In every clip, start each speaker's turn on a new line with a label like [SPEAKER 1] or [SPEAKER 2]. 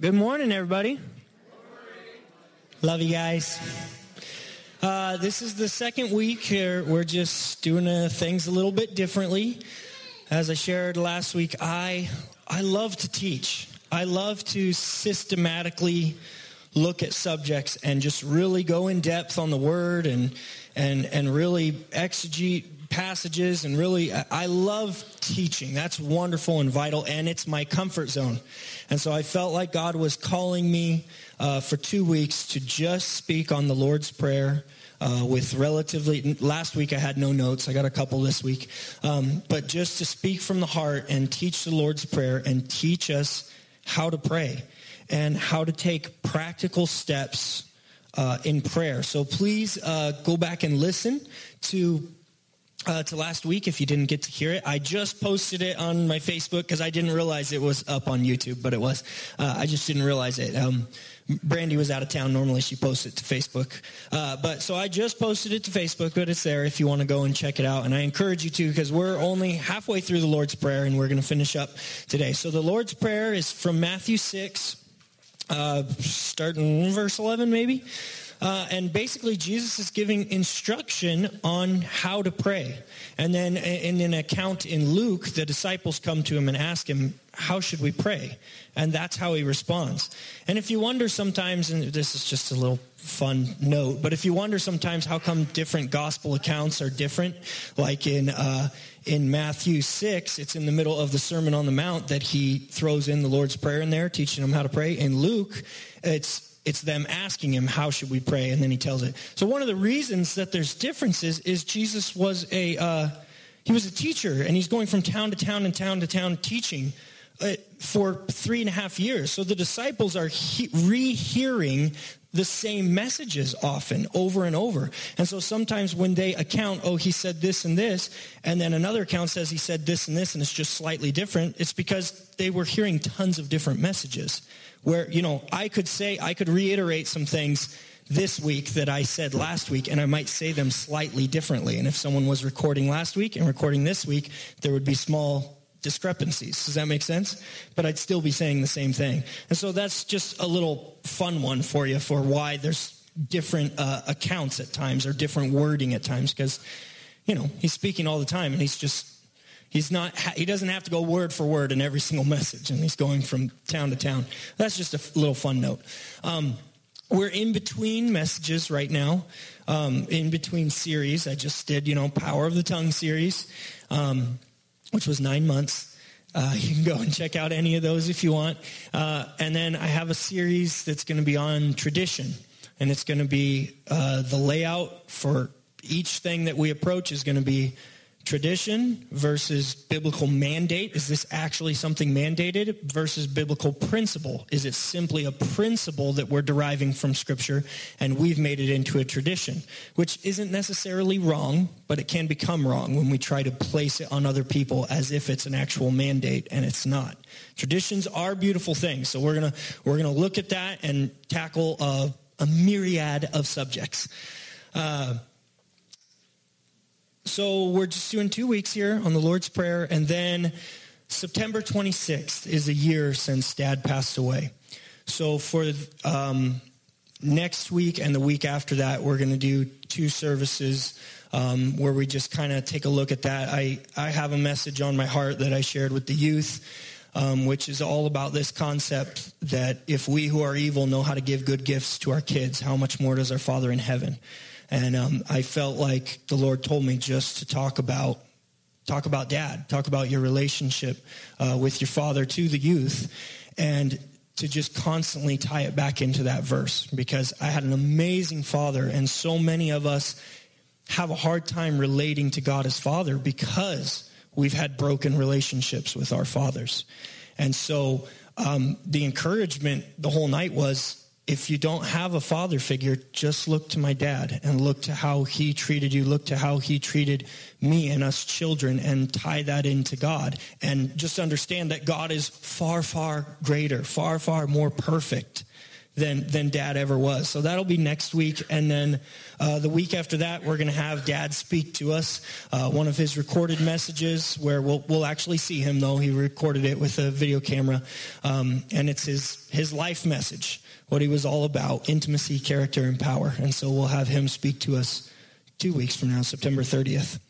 [SPEAKER 1] Good morning, everybody. Love you guys. Uh, this is the second week here. We're just doing uh, things a little bit differently. As I shared last week, I I love to teach. I love to systematically look at subjects and just really go in depth on the word and and and really exegete passages and really I love teaching. That's wonderful and vital and it's my comfort zone. And so I felt like God was calling me uh, for two weeks to just speak on the Lord's Prayer. Uh, with relatively last week I had no notes. I got a couple this week, um, but just to speak from the heart and teach the Lord's Prayer and teach us how to pray and how to take practical steps uh, in prayer. So please uh, go back and listen to uh, to last week if you didn't get to hear it. I just posted it on my Facebook because I didn't realize it was up on YouTube, but it was. Uh, I just didn't realize it. Um, Brandy was out of town. Normally she posts it to Facebook. Uh, but so I just posted it to Facebook, but it's there if you want to go and check it out. And I encourage you to because we're only halfway through the Lord's Prayer and we're going to finish up today. So the Lord's Prayer is from Matthew 6, uh, starting verse 11 maybe. Uh, and basically, Jesus is giving instruction on how to pray. And then in an account in Luke, the disciples come to him and ask him, How should we pray? And that's how he responds. And if you wonder sometimes, and this is just a little fun note, but if you wonder sometimes how come different gospel accounts are different, like in, uh, in Matthew 6, it's in the middle of the Sermon on the Mount that he throws in the Lord's Prayer in there, teaching them how to pray. In Luke, it's it's them asking him, how should we pray? And then he tells it. So one of the reasons that there's differences is Jesus was a, uh, he was a teacher and he's going from town to town and town to town teaching uh, for three and a half years. So the disciples are he- rehearing the same messages often over and over. And so sometimes when they account, oh, he said this and this, and then another account says he said this and this, and it's just slightly different, it's because they were hearing tons of different messages where, you know, I could say, I could reiterate some things this week that I said last week, and I might say them slightly differently. And if someone was recording last week and recording this week, there would be small discrepancies. Does that make sense? But I'd still be saying the same thing. And so that's just a little fun one for you for why there's different uh, accounts at times or different wording at times because, you know, he's speaking all the time and he's just He's not, he doesn't have to go word for word in every single message, and he's going from town to town. That's just a little fun note. Um, we're in between messages right now, um, in between series. I just did, you know, Power of the Tongue series, um, which was nine months. Uh, you can go and check out any of those if you want. Uh, and then I have a series that's going to be on tradition, and it's going to be uh, the layout for each thing that we approach is going to be tradition versus biblical mandate. Is this actually something mandated versus biblical principle? Is it simply a principle that we're deriving from Scripture and we've made it into a tradition, which isn't necessarily wrong, but it can become wrong when we try to place it on other people as if it's an actual mandate and it's not. Traditions are beautiful things, so we're gonna we're gonna look at that and tackle a, a myriad of subjects. Uh, so we're just doing two weeks here on the Lord's Prayer, and then September 26th is a year since Dad passed away. So for um, next week and the week after that, we're going to do two services um, where we just kind of take a look at that. I, I have a message on my heart that I shared with the youth, um, which is all about this concept that if we who are evil know how to give good gifts to our kids, how much more does our Father in heaven? And um, I felt like the Lord told me just to talk about talk about dad, talk about your relationship uh, with your father to the youth, and to just constantly tie it back into that verse because I had an amazing father, and so many of us have a hard time relating to God as father because we've had broken relationships with our fathers. And so um, the encouragement the whole night was if you don't have a father figure, just look to my dad and look to how he treated you, look to how he treated me and us children and tie that into God. And just understand that God is far, far greater, far, far more perfect than than Dad ever was. So that'll be next week, and then uh, the week after that, we're going to have Dad speak to us. Uh, one of his recorded messages, where we'll we'll actually see him though he recorded it with a video camera, um, and it's his his life message, what he was all about: intimacy, character, and power. And so we'll have him speak to us two weeks from now, September thirtieth.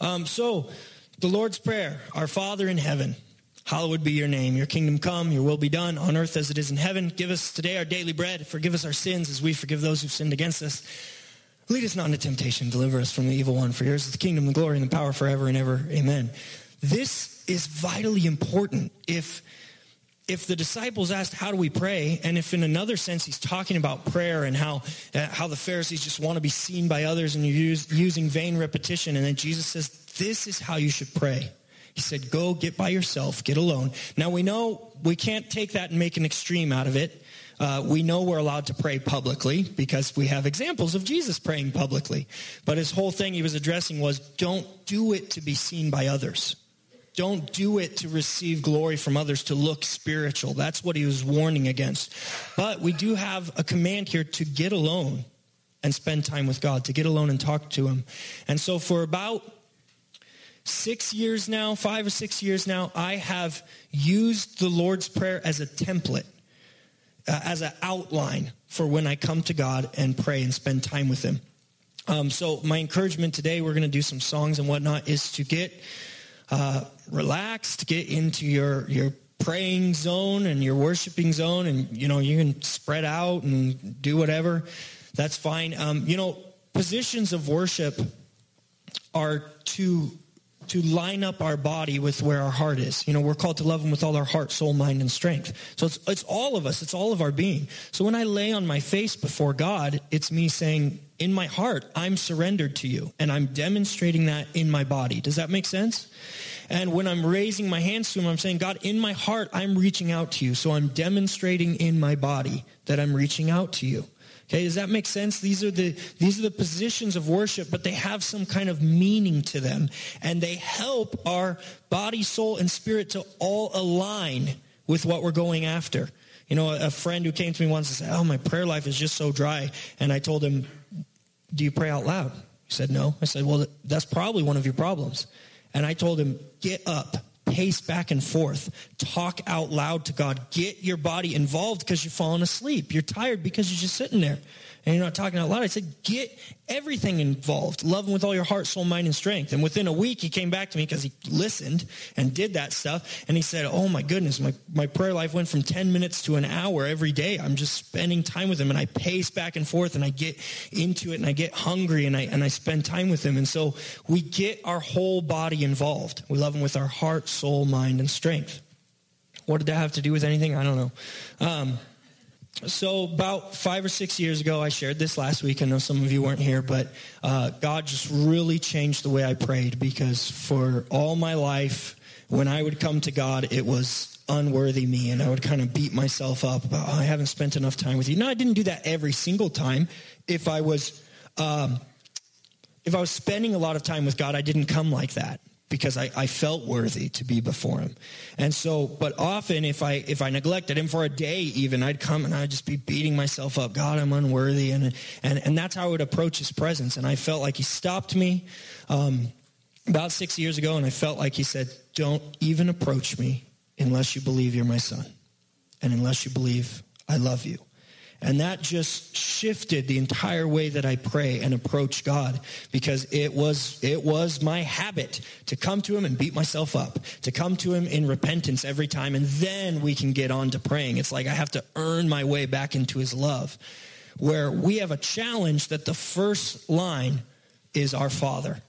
[SPEAKER 1] Um, so, the Lord's Prayer, Our Father in heaven. Hallowed be your name. Your kingdom come, your will be done on earth as it is in heaven. Give us today our daily bread. Forgive us our sins as we forgive those who've sinned against us. Lead us not into temptation. Deliver us from the evil one. For yours is the kingdom, the glory, and the power forever and ever. Amen. This is vitally important. If if the disciples asked, how do we pray? And if in another sense he's talking about prayer and how, uh, how the Pharisees just want to be seen by others and you're use, using vain repetition. And then Jesus says, this is how you should pray. He said, go get by yourself, get alone. Now we know we can't take that and make an extreme out of it. Uh, we know we're allowed to pray publicly because we have examples of Jesus praying publicly. But his whole thing he was addressing was don't do it to be seen by others. Don't do it to receive glory from others, to look spiritual. That's what he was warning against. But we do have a command here to get alone and spend time with God, to get alone and talk to him. And so for about six years now, five or six years now, I have used the Lord's Prayer as a template, uh, as an outline for when I come to God and pray and spend time with Him. Um, so my encouragement today, we're going to do some songs and whatnot, is to get uh, relaxed, get into your your praying zone and your worshiping zone, and you know you can spread out and do whatever. That's fine. Um, you know, positions of worship are to to line up our body with where our heart is. You know, we're called to love him with all our heart, soul, mind, and strength. So it's, it's all of us. It's all of our being. So when I lay on my face before God, it's me saying, in my heart, I'm surrendered to you. And I'm demonstrating that in my body. Does that make sense? And when I'm raising my hands to him, I'm saying, God, in my heart, I'm reaching out to you. So I'm demonstrating in my body that I'm reaching out to you. Okay, does that make sense? These are the these are the positions of worship, but they have some kind of meaning to them, and they help our body, soul, and spirit to all align with what we're going after. You know, a friend who came to me once and said, "Oh, my prayer life is just so dry," and I told him, "Do you pray out loud?" He said, "No." I said, "Well, that's probably one of your problems." And I told him, "Get up." Pace back and forth. Talk out loud to God. Get your body involved because you're falling asleep. You're tired because you're just sitting there and you're not talking out loud. I said, get everything involved. Love him with all your heart, soul, mind, and strength. And within a week, he came back to me because he listened and did that stuff. And he said, oh my goodness, my, my prayer life went from 10 minutes to an hour every day. I'm just spending time with him and I pace back and forth and I get into it and I get hungry and I, and I spend time with him. And so we get our whole body involved. We love him with our heart, soul, mind, and strength. What did that have to do with anything? I don't know. Um, so about five or six years ago, I shared this last week. I know some of you weren't here, but uh, God just really changed the way I prayed because for all my life, when I would come to God, it was unworthy me, and I would kind of beat myself up about, oh, I haven't spent enough time with you. No, I didn't do that every single time. If I was, um, if I was spending a lot of time with God, I didn't come like that because I, I felt worthy to be before him. And so, but often if I, if I neglected him for a day even, I'd come and I'd just be beating myself up. God, I'm unworthy. And, and, and that's how I would approach his presence. And I felt like he stopped me, um, about six years ago. And I felt like he said, don't even approach me unless you believe you're my son. And unless you believe I love you. And that just shifted the entire way that I pray and approach God because it was, it was my habit to come to him and beat myself up, to come to him in repentance every time. And then we can get on to praying. It's like I have to earn my way back into his love where we have a challenge that the first line is our father.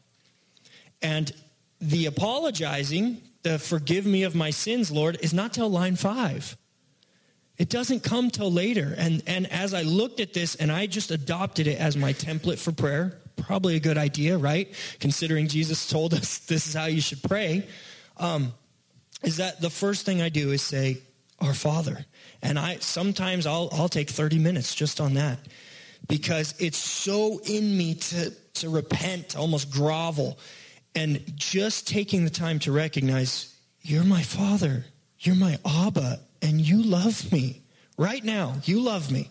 [SPEAKER 1] And the apologizing, the forgive me of my sins, Lord, is not till line five. It doesn't come till later. And, and as I looked at this and I just adopted it as my template for prayer, probably a good idea, right? Considering Jesus told us this is how you should pray, um, is that the first thing I do is say, Our Father. And I sometimes I'll, I'll take 30 minutes just on that because it's so in me to, to repent, to almost grovel. And just taking the time to recognize, You're my Father. You're my Abba and you love me right now. You love me.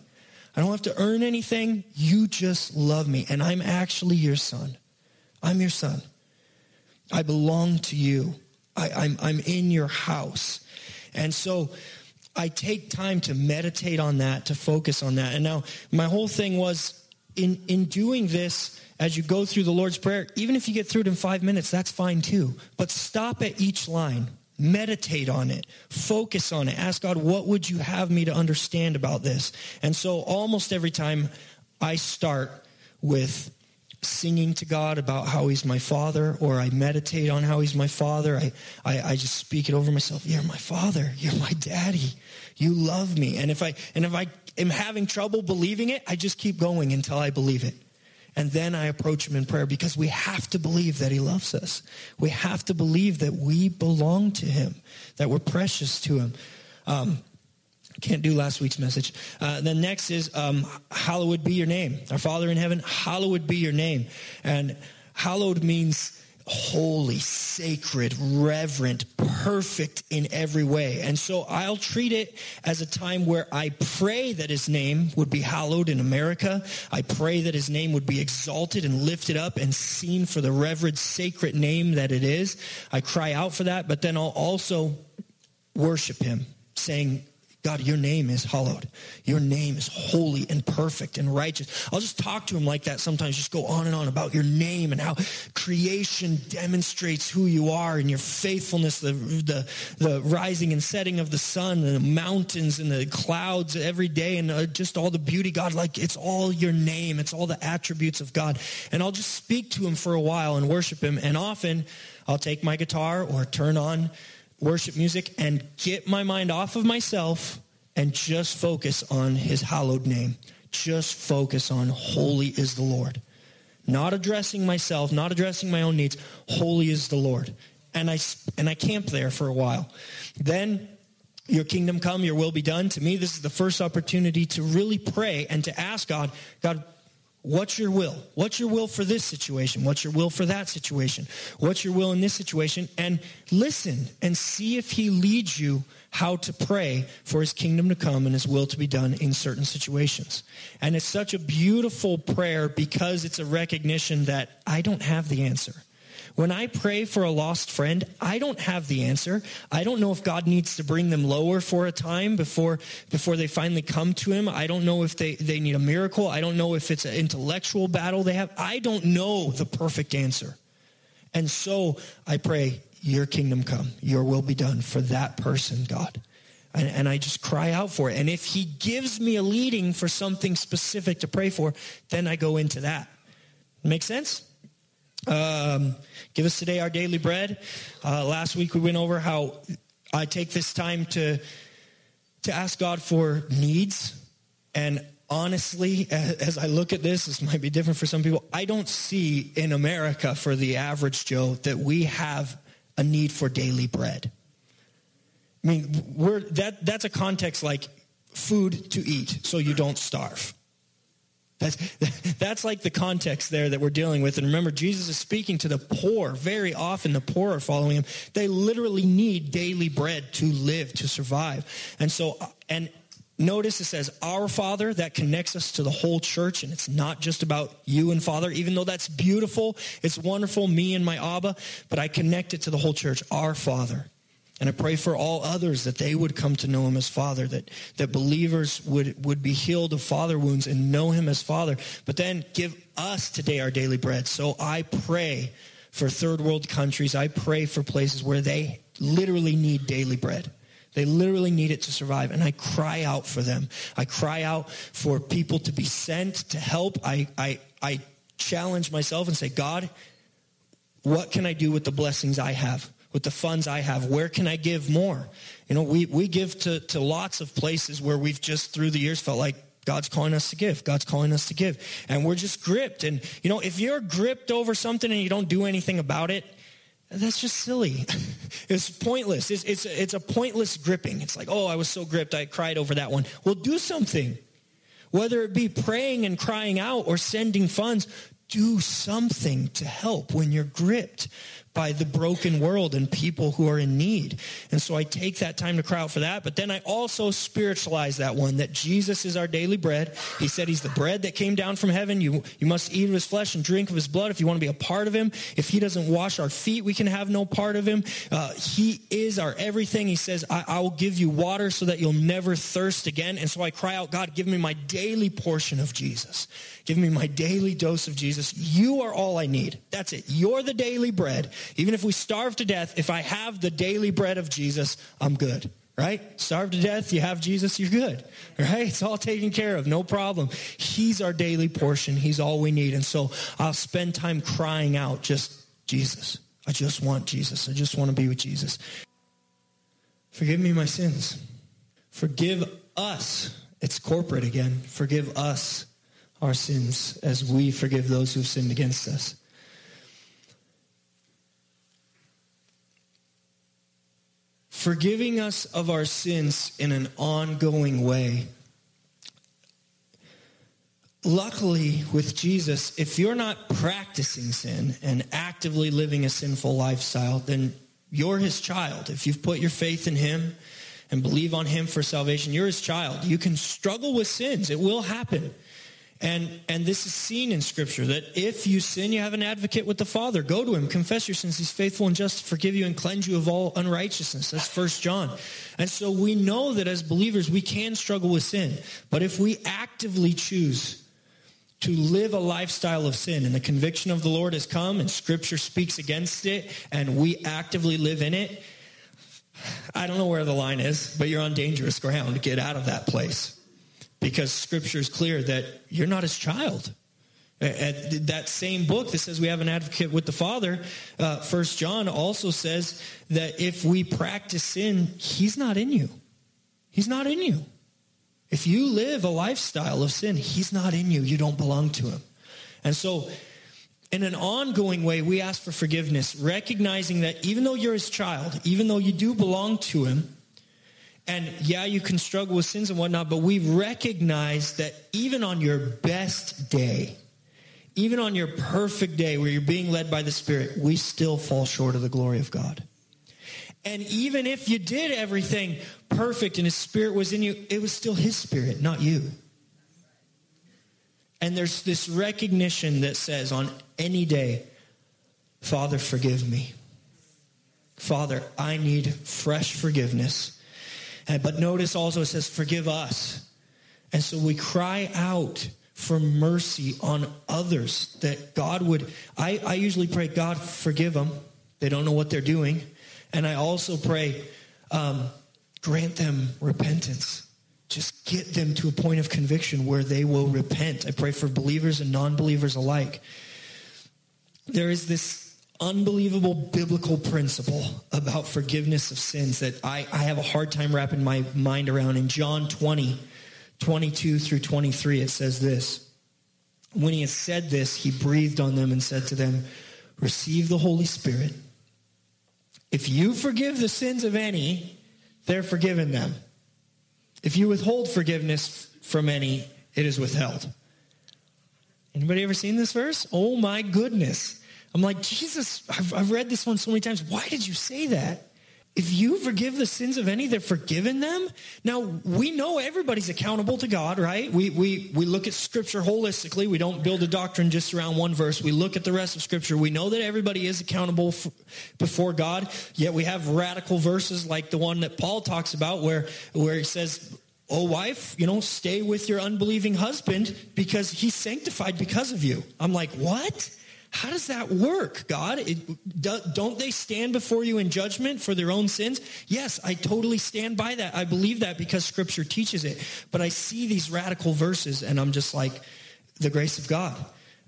[SPEAKER 1] I don't have to earn anything. You just love me. And I'm actually your son. I'm your son. I belong to you. I, I'm, I'm in your house. And so I take time to meditate on that, to focus on that. And now my whole thing was in, in doing this, as you go through the Lord's Prayer, even if you get through it in five minutes, that's fine too. But stop at each line. Meditate on it. Focus on it. Ask God, what would you have me to understand about this? And so almost every time I start with singing to God about how he's my father, or I meditate on how he's my father. I, I, I, just speak it over myself. You're my father. You're my daddy. You love me. And if I, and if I am having trouble believing it, I just keep going until I believe it. And then I approach him in prayer because we have to believe that he loves us. We have to believe that we belong to him, that we're precious to him. Um, can't do last week's message. Uh, the next is um, hallowed be your name. Our Father in heaven, hallowed be your name. And hallowed means holy, sacred, reverent, perfect in every way. And so I'll treat it as a time where I pray that his name would be hallowed in America. I pray that his name would be exalted and lifted up and seen for the reverend, sacred name that it is. I cry out for that, but then I'll also worship him saying, God, your name is hallowed. Your name is holy and perfect and righteous. I'll just talk to him like that sometimes, just go on and on about your name and how creation demonstrates who you are and your faithfulness, the, the, the rising and setting of the sun, and the mountains and the clouds every day, and uh, just all the beauty, God, like it's all your name. It's all the attributes of God. And I'll just speak to him for a while and worship him. And often I'll take my guitar or turn on worship music and get my mind off of myself and just focus on his hallowed name. Just focus on holy is the Lord. Not addressing myself, not addressing my own needs. Holy is the Lord. And I, and I camp there for a while. Then your kingdom come, your will be done. To me, this is the first opportunity to really pray and to ask God, God, What's your will? What's your will for this situation? What's your will for that situation? What's your will in this situation? And listen and see if he leads you how to pray for his kingdom to come and his will to be done in certain situations. And it's such a beautiful prayer because it's a recognition that I don't have the answer. When I pray for a lost friend, I don't have the answer. I don't know if God needs to bring them lower for a time before, before they finally come to him. I don't know if they, they need a miracle. I don't know if it's an intellectual battle they have. I don't know the perfect answer. And so I pray, your kingdom come, your will be done for that person, God. And, and, I just cry out for it. And if he gives me a leading for something specific to pray for, then I go into that. Make sense? Um, give us today our daily bread. Uh, last week we went over how I take this time to to ask God for needs, and honestly, as I look at this, this might be different for some people. I don't see in America for the average Joe that we have a need for daily bread. I mean, we're that that's a context like food to eat so you don't starve. That's, that's like the context there that we're dealing with. And remember, Jesus is speaking to the poor. Very often, the poor are following him. They literally need daily bread to live, to survive. And so, uh, and notice it says, Our Father, that connects us to the whole church. And it's not just about you and Father, even though that's beautiful. It's wonderful, me and my Abba. But I connect it to the whole church. Our Father. And I pray for all others that they would come to know him as Father, that, that believers would, would be healed of father wounds and know him as Father. But then give us today our daily bread. So I pray for third world countries. I pray for places where they literally need daily bread. They literally need it to survive. And I cry out for them. I cry out for people to be sent to help. I, I, I challenge myself and say, God, what can I do with the blessings I have? With the funds I have? Where can I give more? You know, we, we give to, to lots of places where we've just through the years felt like God's calling us to give. God's calling us to give. And we're just gripped. And, you know, if you're gripped over something and you don't do anything about it, that's just silly. it's pointless. It's, it's, it's a pointless gripping. It's like, oh, I was so gripped. I cried over that one. Well, do something. Whether it be praying and crying out or sending funds, do something to help when you're gripped. By the broken world and people who are in need. And so I take that time to cry out for that. But then I also spiritualize that one that Jesus is our daily bread. He said he's the bread that came down from heaven. You, you must eat of his flesh and drink of his blood if you want to be a part of him. If he doesn't wash our feet, we can have no part of him. Uh, he is our everything. He says, I, I will give you water so that you'll never thirst again. And so I cry out, God, give me my daily portion of Jesus. Give me my daily dose of Jesus. You are all I need. That's it. You're the daily bread. Even if we starve to death, if I have the daily bread of Jesus, I'm good. Right? Starve to death, you have Jesus, you're good. Right? It's all taken care of, no problem. He's our daily portion. He's all we need. And so I'll spend time crying out, just Jesus. I just want Jesus. I just want to be with Jesus. Forgive me my sins. Forgive us. It's corporate again. Forgive us our sins as we forgive those who've sinned against us. Forgiving us of our sins in an ongoing way. Luckily, with Jesus, if you're not practicing sin and actively living a sinful lifestyle, then you're his child. If you've put your faith in him and believe on him for salvation, you're his child. You can struggle with sins. It will happen. And, and this is seen in Scripture that if you sin, you have an advocate with the Father. Go to him, confess your sins. He's faithful and just to forgive you and cleanse you of all unrighteousness. That's First John. And so we know that as believers, we can struggle with sin. But if we actively choose to live a lifestyle of sin and the conviction of the Lord has come and Scripture speaks against it and we actively live in it, I don't know where the line is, but you're on dangerous ground. Get out of that place because scripture is clear that you're not his child. At that same book that says we have an advocate with the Father, uh, First John also says that if we practice sin, he's not in you. He's not in you. If you live a lifestyle of sin, he's not in you. You don't belong to him. And so, in an ongoing way, we ask for forgiveness, recognizing that even though you're his child, even though you do belong to him, and yeah, you can struggle with sins and whatnot, but we recognize that even on your best day, even on your perfect day where you're being led by the Spirit, we still fall short of the glory of God. And even if you did everything perfect and His Spirit was in you, it was still His Spirit, not you. And there's this recognition that says on any day, Father, forgive me. Father, I need fresh forgiveness but notice also it says, forgive us. And so we cry out for mercy on others that God would. I, I usually pray, God, forgive them. They don't know what they're doing. And I also pray, um, grant them repentance. Just get them to a point of conviction where they will repent. I pray for believers and non believers alike. There is this unbelievable biblical principle about forgiveness of sins that I, I have a hard time wrapping my mind around. In John 20, 22 through 23, it says this. When he had said this, he breathed on them and said to them, Receive the Holy Spirit. If you forgive the sins of any, they're forgiven them. If you withhold forgiveness from any, it is withheld. Anybody ever seen this verse? Oh my goodness. I'm like, Jesus, I've, I've read this one so many times. Why did you say that? If you forgive the sins of any, they're forgiven them. Now, we know everybody's accountable to God, right? We, we, we look at scripture holistically. We don't build a doctrine just around one verse. We look at the rest of scripture. We know that everybody is accountable f- before God. Yet we have radical verses like the one that Paul talks about where, where he says, Oh, wife, you know, stay with your unbelieving husband because he's sanctified because of you. I'm like, what? How does that work, God? It, do, don't they stand before you in judgment for their own sins? Yes, I totally stand by that. I believe that because Scripture teaches it. But I see these radical verses and I'm just like, the grace of God.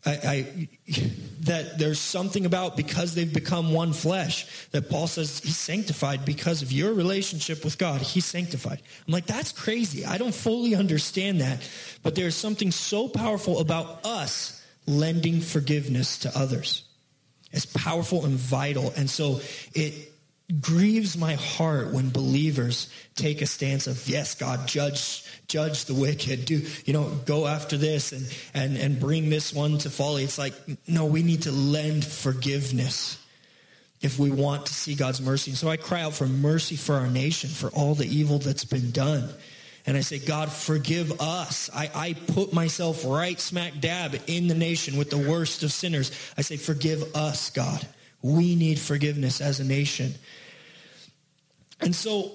[SPEAKER 1] I, I, that there's something about because they've become one flesh that Paul says he's sanctified because of your relationship with God. He's sanctified. I'm like, that's crazy. I don't fully understand that. But there's something so powerful about us lending forgiveness to others. It's powerful and vital. And so it grieves my heart when believers take a stance of yes god judge judge the wicked do you know go after this and and and bring this one to folly it's like no we need to lend forgiveness if we want to see God's mercy. And so I cry out for mercy for our nation, for all the evil that's been done. And I say, God, forgive us. I, I put myself right smack dab in the nation with the worst of sinners. I say, forgive us, God. We need forgiveness as a nation. And so,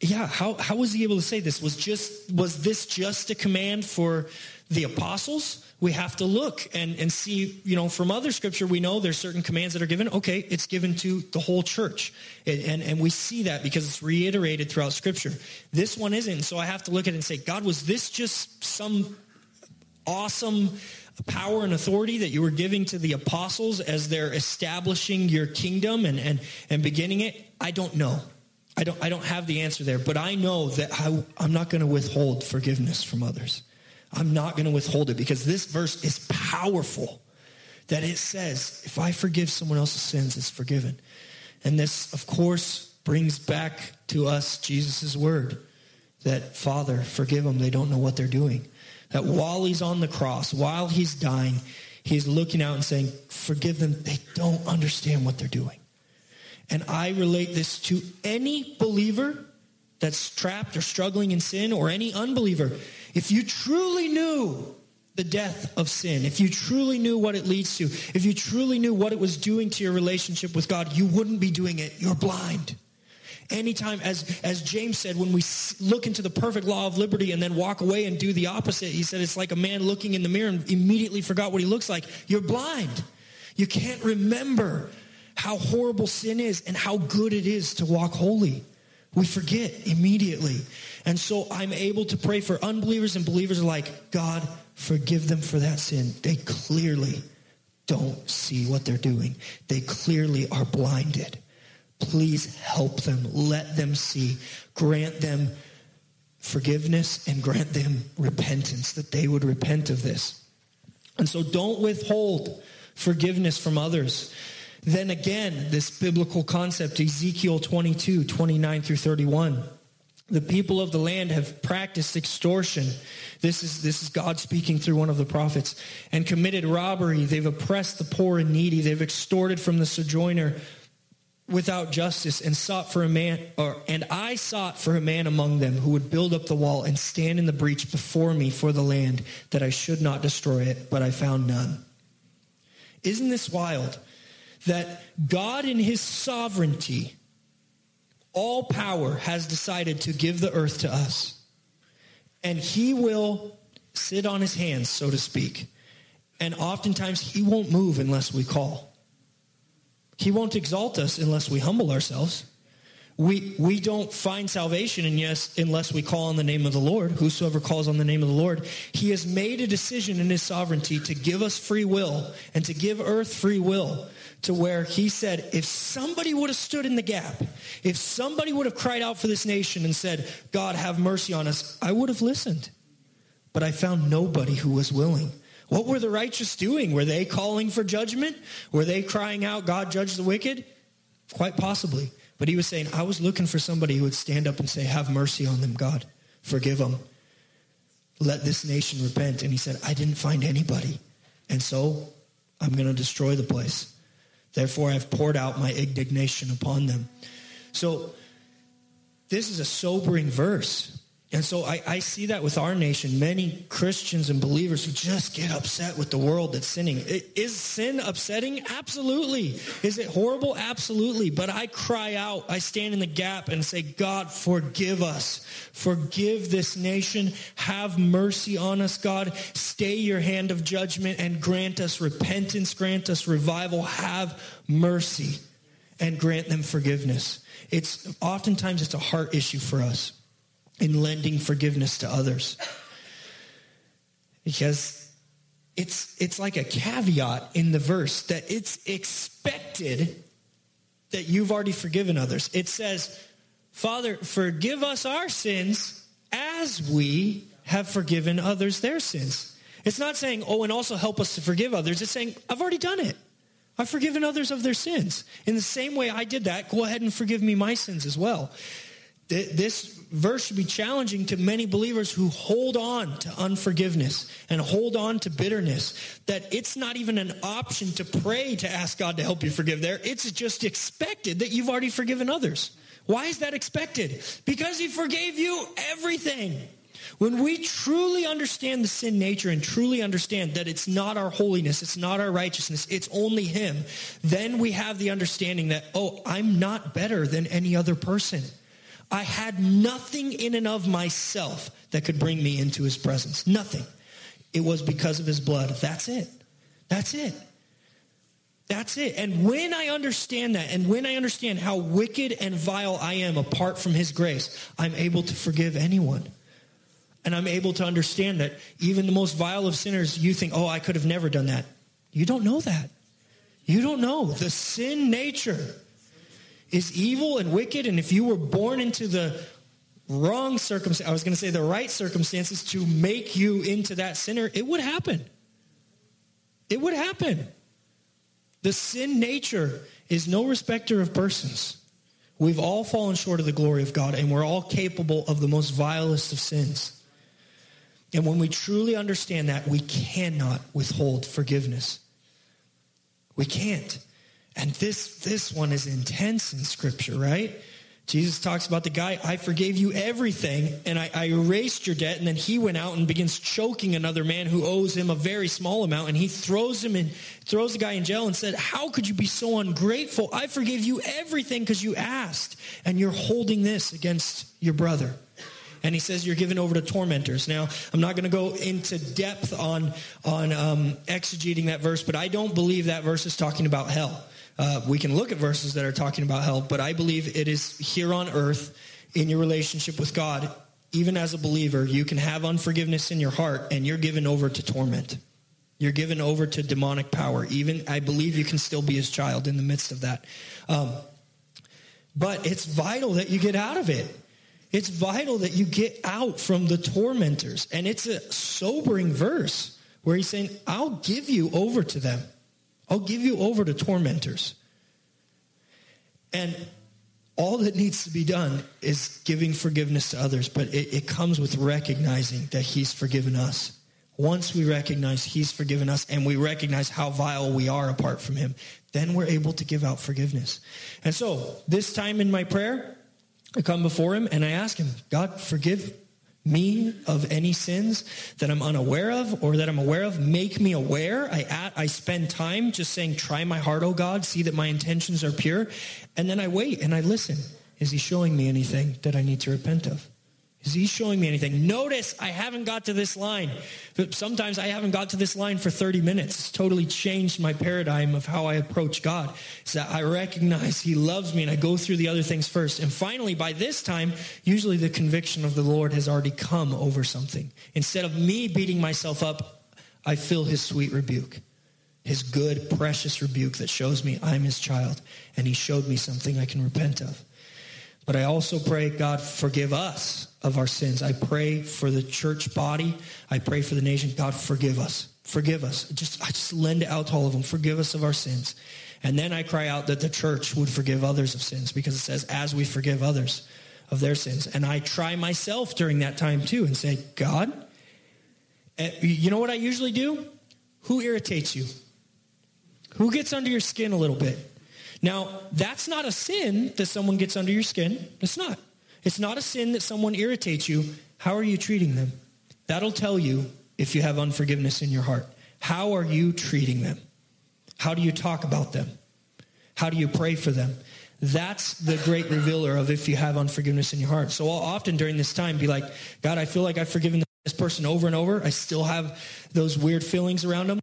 [SPEAKER 1] yeah, how, how was he able to say this? Was just was this just a command for the apostles? We have to look and, and see, you know, from other scripture, we know there's certain commands that are given. Okay, it's given to the whole church. And, and, and we see that because it's reiterated throughout scripture. This one isn't. So I have to look at it and say, God, was this just some awesome power and authority that you were giving to the apostles as they're establishing your kingdom and, and, and beginning it? I don't know. I don't, I don't have the answer there, but I know that I, I'm not going to withhold forgiveness from others. I'm not going to withhold it because this verse is powerful that it says, if I forgive someone else's sins, it's forgiven. And this, of course, brings back to us Jesus' word that, Father, forgive them. They don't know what they're doing. That while he's on the cross, while he's dying, he's looking out and saying, forgive them. They don't understand what they're doing. And I relate this to any believer that's trapped or struggling in sin or any unbeliever. If you truly knew the death of sin, if you truly knew what it leads to, if you truly knew what it was doing to your relationship with God, you wouldn't be doing it. You're blind. Anytime, as, as James said, when we look into the perfect law of liberty and then walk away and do the opposite, he said it's like a man looking in the mirror and immediately forgot what he looks like. You're blind. You can't remember how horrible sin is and how good it is to walk holy. We forget immediately. And so I'm able to pray for unbelievers and believers like, God, forgive them for that sin. They clearly don't see what they're doing. They clearly are blinded. Please help them. Let them see. Grant them forgiveness and grant them repentance, that they would repent of this. And so don't withhold forgiveness from others. Then again, this biblical concept, Ezekiel 22, 29 through 31. The people of the land have practiced extortion. This is, this is God speaking through one of the prophets. And committed robbery. They've oppressed the poor and needy. They've extorted from the sojourner without justice and sought for a man or and I sought for a man among them who would build up the wall and stand in the breach before me for the land that I should not destroy it but I found none. Isn't this wild? that God in his sovereignty, all power, has decided to give the earth to us. And he will sit on his hands, so to speak. And oftentimes he won't move unless we call. He won't exalt us unless we humble ourselves. We, we don't find salvation and yes, unless we call on the name of the Lord. Whosoever calls on the name of the Lord. He has made a decision in his sovereignty to give us free will and to give earth free will to where he said, if somebody would have stood in the gap, if somebody would have cried out for this nation and said, God, have mercy on us, I would have listened. But I found nobody who was willing. What were the righteous doing? Were they calling for judgment? Were they crying out, God, judge the wicked? Quite possibly. But he was saying, I was looking for somebody who would stand up and say, have mercy on them, God. Forgive them. Let this nation repent. And he said, I didn't find anybody. And so I'm going to destroy the place. Therefore, I've poured out my indignation upon them. So, this is a sobering verse. And so I, I, see that with our nation, many Christians and believers who just get upset with the world that's sinning. Is sin upsetting? Absolutely. Is it horrible? Absolutely. But I cry out, I stand in the gap and say, God, forgive us. Forgive this nation. Have mercy on us, God. Stay your hand of judgment and grant us repentance, grant us revival. Have mercy and grant them forgiveness. It's oftentimes it's a heart issue for us in lending forgiveness to others. Because it's, it's like a caveat in the verse that it's expected that you've already forgiven others. It says, Father, forgive us our sins as we have forgiven others their sins. It's not saying, oh, and also help us to forgive others. It's saying, I've already done it. I've forgiven others of their sins. In the same way I did that, go ahead and forgive me my sins as well This verse should be challenging to many believers who hold on to unforgiveness and hold on to bitterness. That it's not even an option to pray to ask God to help you forgive there. It's just expected that you've already forgiven others. Why is that expected? Because he forgave you everything. When we truly understand the sin nature and truly understand that it's not our holiness, it's not our righteousness, it's only him, then we have the understanding that, oh, I'm not better than any other person. I had nothing in and of myself that could bring me into his presence. Nothing. It was because of his blood. That's it. That's it. That's it. And when I understand that, and when I understand how wicked and vile I am apart from his grace, I'm able to forgive anyone. And I'm able to understand that even the most vile of sinners, you think, oh, I could have never done that. You don't know that. You don't know. The sin nature is evil and wicked. And if you were born into the wrong circumstance, I was going to say the right circumstances to make you into that sinner, it would happen. It would happen. The sin nature is no respecter of persons. We've all fallen short of the glory of God, and we're all capable of the most vilest of sins. And when we truly understand that, we cannot withhold forgiveness. We can't. And this, this one is intense in Scripture, right? Jesus talks about the guy, I forgave you everything and I, I, erased your debt. And then he went out and begins choking another man who owes him a very small amount. And he throws him in, throws the guy in jail and said, How could you be so ungrateful? I forgave you everything because you asked. And you're holding this against your brother. And he says you're given over to tormentors. Now, I'm not going to go into depth on, on um, exegeting that verse, but I don't believe that verse is talking about hell. Uh, we can look at verses that are talking about hell, but I believe it is here on earth in your relationship with God. Even as a believer, you can have unforgiveness in your heart and you're given over to torment. You're given over to demonic power. Even, I believe you can still be his child in the midst of that. Um, but it's vital that you get out of it. It's vital that you get out from the tormentors. And it's a sobering verse where he's saying, I'll give you over to them. I'll give you over to tormentors. And all that needs to be done is giving forgiveness to others, but it, it, comes with recognizing that He's forgiven us. Once we recognize He's forgiven us and we recognize how vile we are apart from Him, then we're able to give out forgiveness. And so, this time in my prayer, I come before Him and I ask Him, God, forgive me of any sins that I'm unaware of or that I'm aware of. Make me aware. I, at, I spend time just saying, try my heart, oh God, see that my intentions are pure. And then I wait and I listen. Is he showing me anything that I need to repent of? Is he showing me anything? Notice I haven't got to this line. Sometimes I haven't got to this line for 30 minutes. It's totally changed my paradigm of how I approach God. So I recognize he loves me and I go through the other things first. And finally, by this time, usually the conviction of the Lord has already come over something. Instead of me beating myself up, I feel his sweet rebuke. His good, precious rebuke that shows me I'm his child and he showed me something I can repent of. But I also pray, God, forgive us of our sins. I pray for the church body. I pray for the nation. God, forgive us. Forgive us. Just, I just lend out to all of them. Forgive us of our sins. And then I cry out that the church would forgive others of sins because it says, as we forgive others of their sins. And I try myself during that time too and say, God, eh, you know what I usually do? Who irritates you? Who gets under your skin a little bit? Now, that's not a sin that someone gets under your skin. It's not. It's not a sin that someone irritates you. How are you treating them? That'll tell you if you have unforgiveness in your heart. How are you treating them? How do you talk about them? How do you pray for them? That's the great revealer of if you have unforgiveness in your heart. So I'll often during this time be like, God, I feel like I've forgiven this person over and over. I still have those weird feelings around them.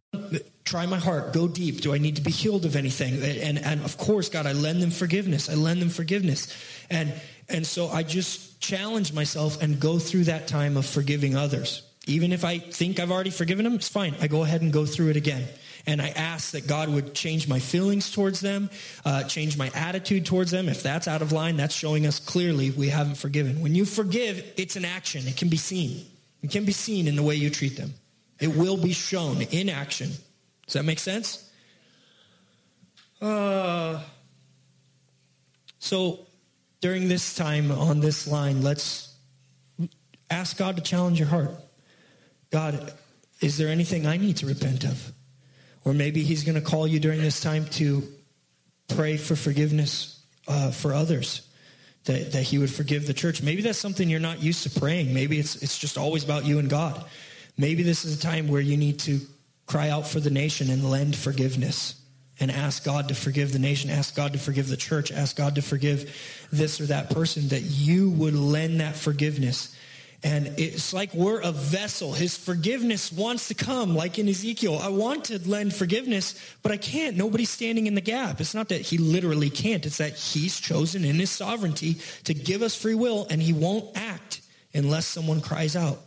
[SPEAKER 1] Try my heart. Go deep. Do I need to be healed of anything? And, and of course, God, I lend them forgiveness. I lend them forgiveness. And, and so I just challenge myself and go through that time of forgiving others. Even if I think I've already forgiven them, it's fine. I go ahead and go through it again. And I ask that God would change my feelings towards them, uh, change my attitude towards them. If that's out of line, that's showing us clearly we haven't forgiven. When you forgive, it's an action. It can be seen. It can be seen in the way you treat them. It will be shown in action. Does that make sense? Uh, so during this time on this line, let's ask God to challenge your heart. God, is there anything I need to repent of? Or maybe He's going to call you during this time to pray for forgiveness uh, for others, that, that He would forgive the church. Maybe that's something you're not used to praying. Maybe it's, it's just always about you and God. Maybe this is a time where you need to cry out for the nation and lend forgiveness and ask God to forgive the nation, ask God to forgive the church, ask God to forgive this or that person, that you would lend that forgiveness. And it's like we're a vessel. His forgiveness wants to come, like in Ezekiel. I want to lend forgiveness, but I can't. Nobody's standing in the gap. It's not that he literally can't. It's that he's chosen in his sovereignty to give us free will, and he won't act unless someone cries out.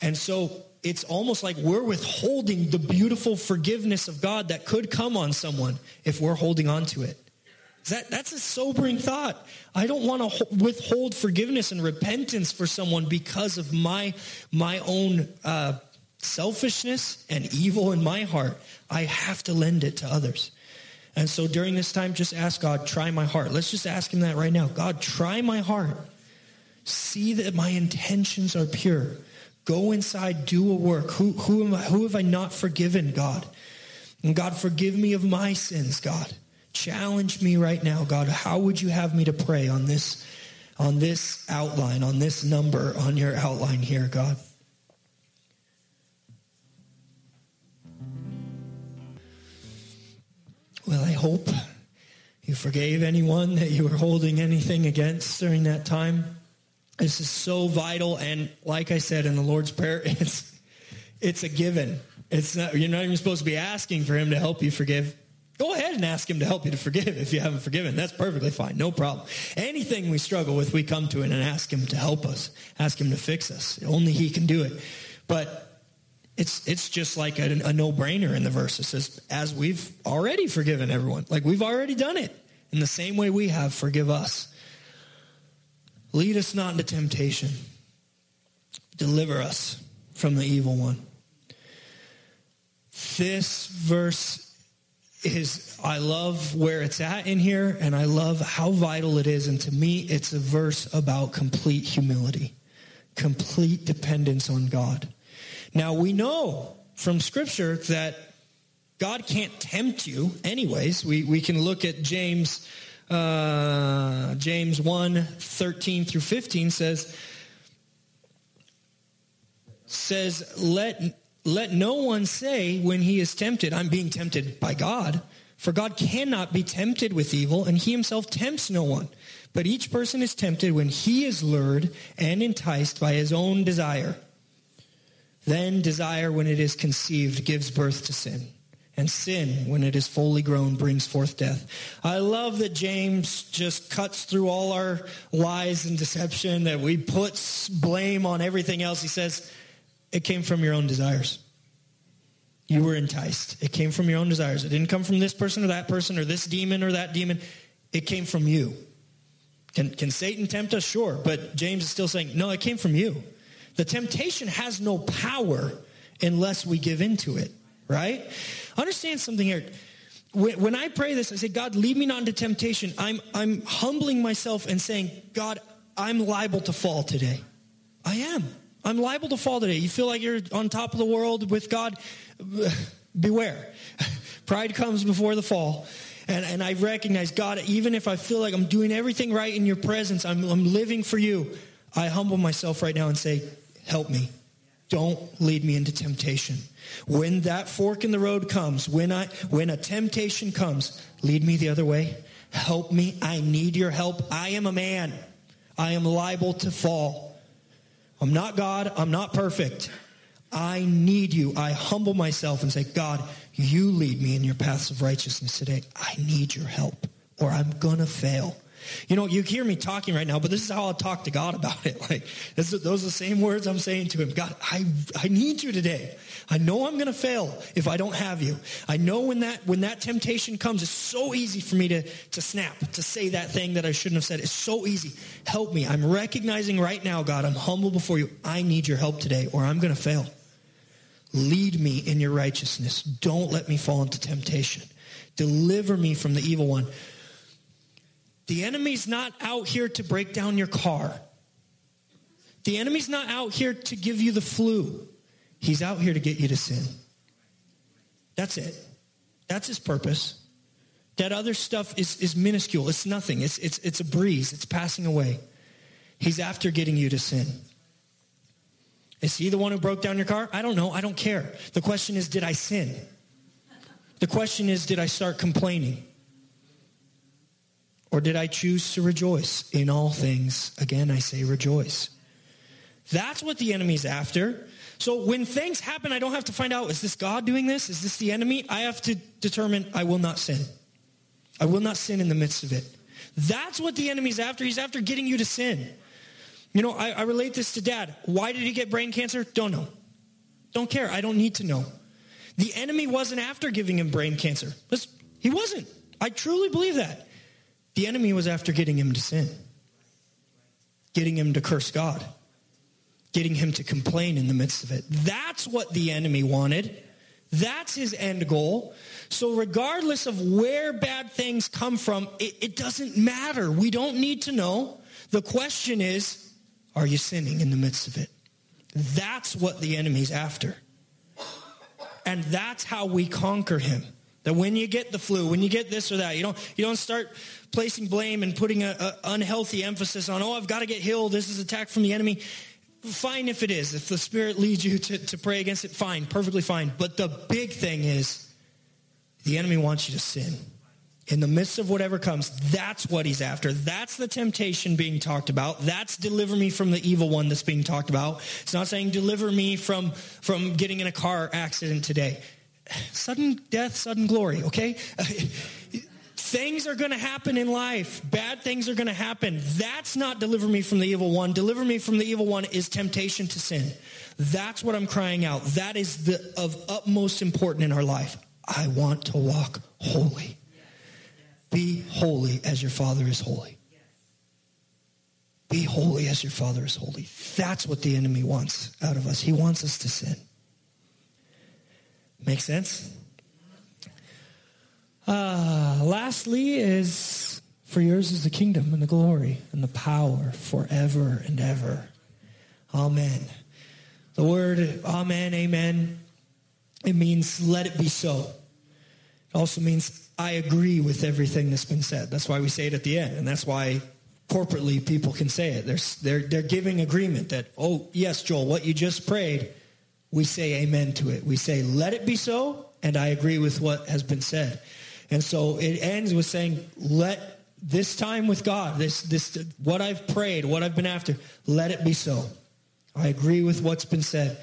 [SPEAKER 1] And so it's almost like we're withholding the beautiful forgiveness of God that could come on someone if we're holding on to it. That, that's a sobering thought. I don't want to withhold forgiveness and repentance for someone because of my, my own uh, selfishness and evil in my heart. I have to lend it to others. And so during this time, just ask God, try my heart. Let's just ask him that right now. God, try my heart. See that my intentions are pure. Go inside, do a work. Who, who, am I, who have I not forgiven, God? And God, forgive me of my sins, God. Challenge me right now, God. How would you have me to pray on this, on this outline, on this number, on your outline here, God? Well, I hope you forgave anyone that you were holding anything against during that time. This is so vital. And like I said in the Lord's Prayer, it's, it's a given. It's not, you're not even supposed to be asking for him to help you forgive. Go ahead and ask him to help you to forgive if you haven't forgiven. That's perfectly fine. No problem. Anything we struggle with, we come to him and ask him to help us, ask him to fix us. Only he can do it. But it's, it's just like a, a no-brainer in the verse. It says, as we've already forgiven everyone. Like we've already done it. In the same way we have, forgive us. Lead us not into temptation. Deliver us from the evil one. This verse is, I love where it's at in here, and I love how vital it is. And to me, it's a verse about complete humility, complete dependence on God. Now, we know from Scripture that God can't tempt you, anyways. We, we can look at James uh, James 1 13 through 15 says, says, let, let no one say when he is tempted, I'm being tempted by God. For God cannot be tempted with evil, and he himself tempts no one. But each person is tempted when he is lured and enticed by his own desire. Then desire, when it is conceived, gives birth to sin and sin, when it is fully grown, brings forth death. I love that James just cuts through all our lies and deception, that we put blame on everything else. He says, it came from your own desires. You were enticed. It came from your own desires. It didn't come from this person or that person or this demon or that demon. It came from you. Can, can Satan tempt us? Sure. But James is still saying, no, it came from you. The temptation has no power unless we give into it, right? Understand something here. When, I pray this, I say, God, lead me not into temptation. I'm, I'm humbling myself and saying, God, I'm liable to fall today. I am. I'm liable to fall today. You feel like you're on top of the world with God? Beware. Pride comes before the fall. And, and I recognize, God, even if I feel like I'm doing everything right in your presence, I'm, I'm living for you, I humble myself right now and say, help me. Don't lead me into temptation. When that fork in the road comes, when I when a temptation comes, lead me the other way. Help me. I need your help. I am a man. I am liable to fall. I'm not God. I'm not perfect. I need you. I humble myself and say, God, you lead me in your paths of righteousness today. I need your help or I'm going to fail. You know, you hear me talking right now, but this is how I'll talk to God about it. Like, this, those are the same words I'm saying to him. God, I, I need you today. I know I'm going to fail if I don't have you. I know when that, when that temptation comes, it's so easy for me to, to snap, to say that thing that I shouldn't have said. It's so easy. Help me. I'm recognizing right now, God, I'm humble before you. I need your help today or I'm going to fail. Lead me in your righteousness. Don't let me fall into temptation. Deliver me from the evil one The enemy's not out here to break down your car. The enemy's not out here to give you the flu. He's out here to get you to sin. That's it. That's his purpose. That other stuff is, is minuscule. It's nothing. It's, it's, it's a breeze. It's passing away. He's after getting you to sin. Is he the one who broke down your car? I don't know. I don't care. The question is, did I sin? The question is, did I start complaining? Or did I choose to rejoice in all things? Again, I say rejoice. That's what the enemy's after. So when things happen, I don't have to find out, is this God doing this? Is this the enemy? I have to determine I will not sin. I will not sin in the midst of it. That's what the enemy's after. He's after getting you to sin. You know, I, I relate this to dad. Why did he get brain cancer? Don't know. Don't care. I don't need to know. The enemy wasn't after giving him brain cancer. He wasn't. I truly believe that. The enemy was after getting him to sin, getting him to curse God, getting him to complain in the midst of it. That's what the enemy wanted. That's his end goal. So, regardless of where bad things come from, it, it, doesn't matter. We don't need to know. The question is are you sinning in the midst of it? That's what the enemy's after. And that's how we conquer him. That when you get the flu, when you get this or that, you don't, you don't start placing blame and putting an unhealthy emphasis on, oh, I've got to get healed. This is attack from the enemy. Fine if it is. If the Spirit leads you to, to pray against it, fine, perfectly fine. But the big thing is the enemy wants you to sin. In the midst of whatever comes, that's what he's after. That's the temptation being talked about. That's deliver me from the evil one that's being talked about. It's not saying deliver me from, from getting in a car accident today. Sudden death, sudden glory, okay? Things are going to happen in life. Bad things are going to happen. That's not deliver me from the evil one. Deliver me from the evil one is temptation to sin. That's what I'm crying out. That is the of utmost importance in our life. I want to walk holy. Be holy as your Father is holy. Be holy as your Father is holy. That's what the enemy wants out of us. He wants us to sin. Make sense? Uh, lastly, is for yours is the kingdom and the glory and the power forever and ever. Amen. The word amen, amen, it means let it be so. It also means I agree with everything that's been said. That's why we say it at the end. And that's why corporately people can say it. They're, they're, they're giving agreement that, oh, yes, Joel, what you just prayed, we say amen to it. We say, let it be so, and I agree with what has been said. And so it ends with saying, let this time with God, this, this, what I've prayed, what I've been after, let it be so. I agree with what's been said.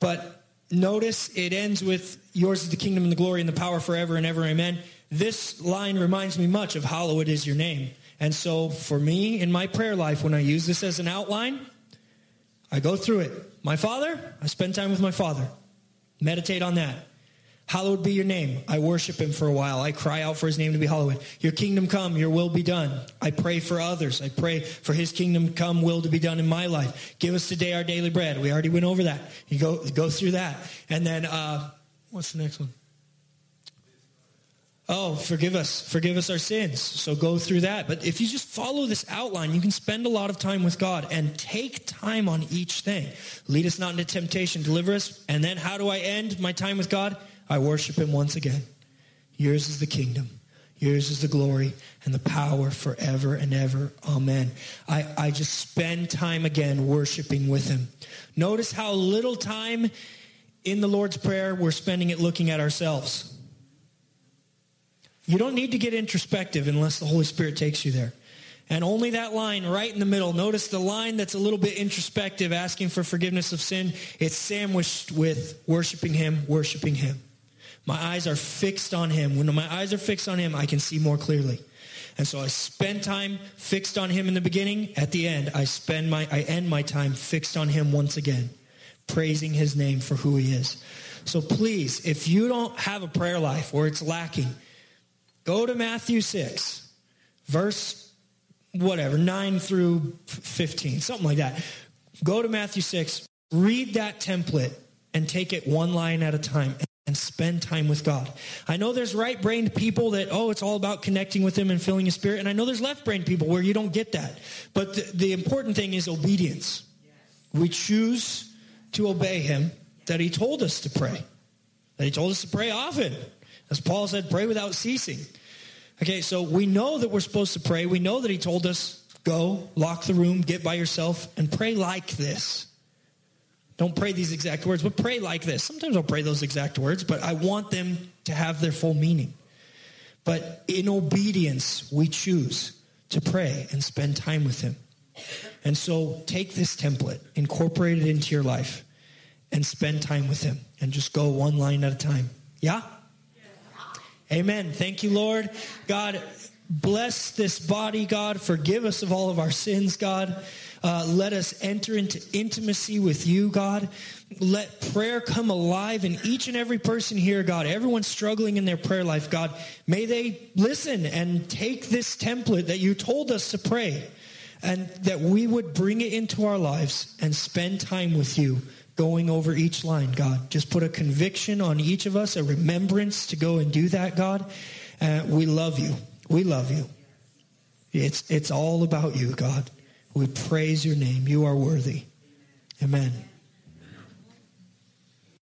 [SPEAKER 1] But notice it ends with yours is the kingdom and the glory and the power forever and ever. Amen. This line reminds me much of hallowed is your name. And so for me in my prayer life, when I use this as an outline, I go through it. My father, I spend time with my father. Meditate on that. Hallowed be your name. I worship him for a while. I cry out for his name to be hallowed. Your kingdom come, your will be done. I pray for others. I pray for his kingdom come, will to be done in my life. Give us today our daily bread. We already went over that. You go, go through that. And then, uh, what's the next one? Oh, forgive us. Forgive us our sins. So go through that. But if you just follow this outline, you can spend a lot of time with God and take time on each thing. Lead us not into temptation, deliver us. And then how do I end my time with God? I worship him once again. Yours is the kingdom. Yours is the glory and the power forever and ever. Amen. I, I just spend time again worshiping with him. Notice how little time in the Lord's Prayer we're spending it looking at ourselves. You don't need to get introspective unless the Holy Spirit takes you there. And only that line right in the middle. Notice the line that's a little bit introspective, asking for forgiveness of sin. It's sandwiched with worshiping him, worshiping him. My eyes are fixed on him. When my eyes are fixed on him, I can see more clearly. And so I spend time fixed on him in the beginning. At the end, I spend my I end my time fixed on him once again, praising his name for who he is. So please, if you don't have a prayer life or it's lacking, go to Matthew 6, verse whatever, 9 through 15, something like that. Go to Matthew 6, read that template and take it one line at a time and spend time with God. I know there's right-brained people that, oh, it's all about connecting with him and filling his spirit. And I know there's left-brained people where you don't get that. But the, the important thing is obedience. We choose to obey him that he told us to pray. That he told us to pray often. As Paul said, pray without ceasing. Okay, so we know that we're supposed to pray. We know that he told us, go, lock the room, get by yourself, and pray like this. Don't pray these exact words, but pray like this. Sometimes I'll pray those exact words, but I want them to have their full meaning. But in obedience, we choose to pray and spend time with him. And so take this template, incorporate it into your life, and spend time with him. And just go one line at a time. Yeah? Amen. Thank you, Lord. God, bless this body, God. Forgive us of all of our sins, God. Uh, let us enter into intimacy with you, God. Let prayer come alive in each and every person here, God. Everyone struggling in their prayer life, God. May they listen and take this template that you told us to pray and that we would bring it into our lives and spend time with you going over each line, God. Just put a conviction on each of us, a remembrance to go and do that, God. Uh, we love you. We love you. It's, it's all about you, God. We praise your name. You are worthy. Amen.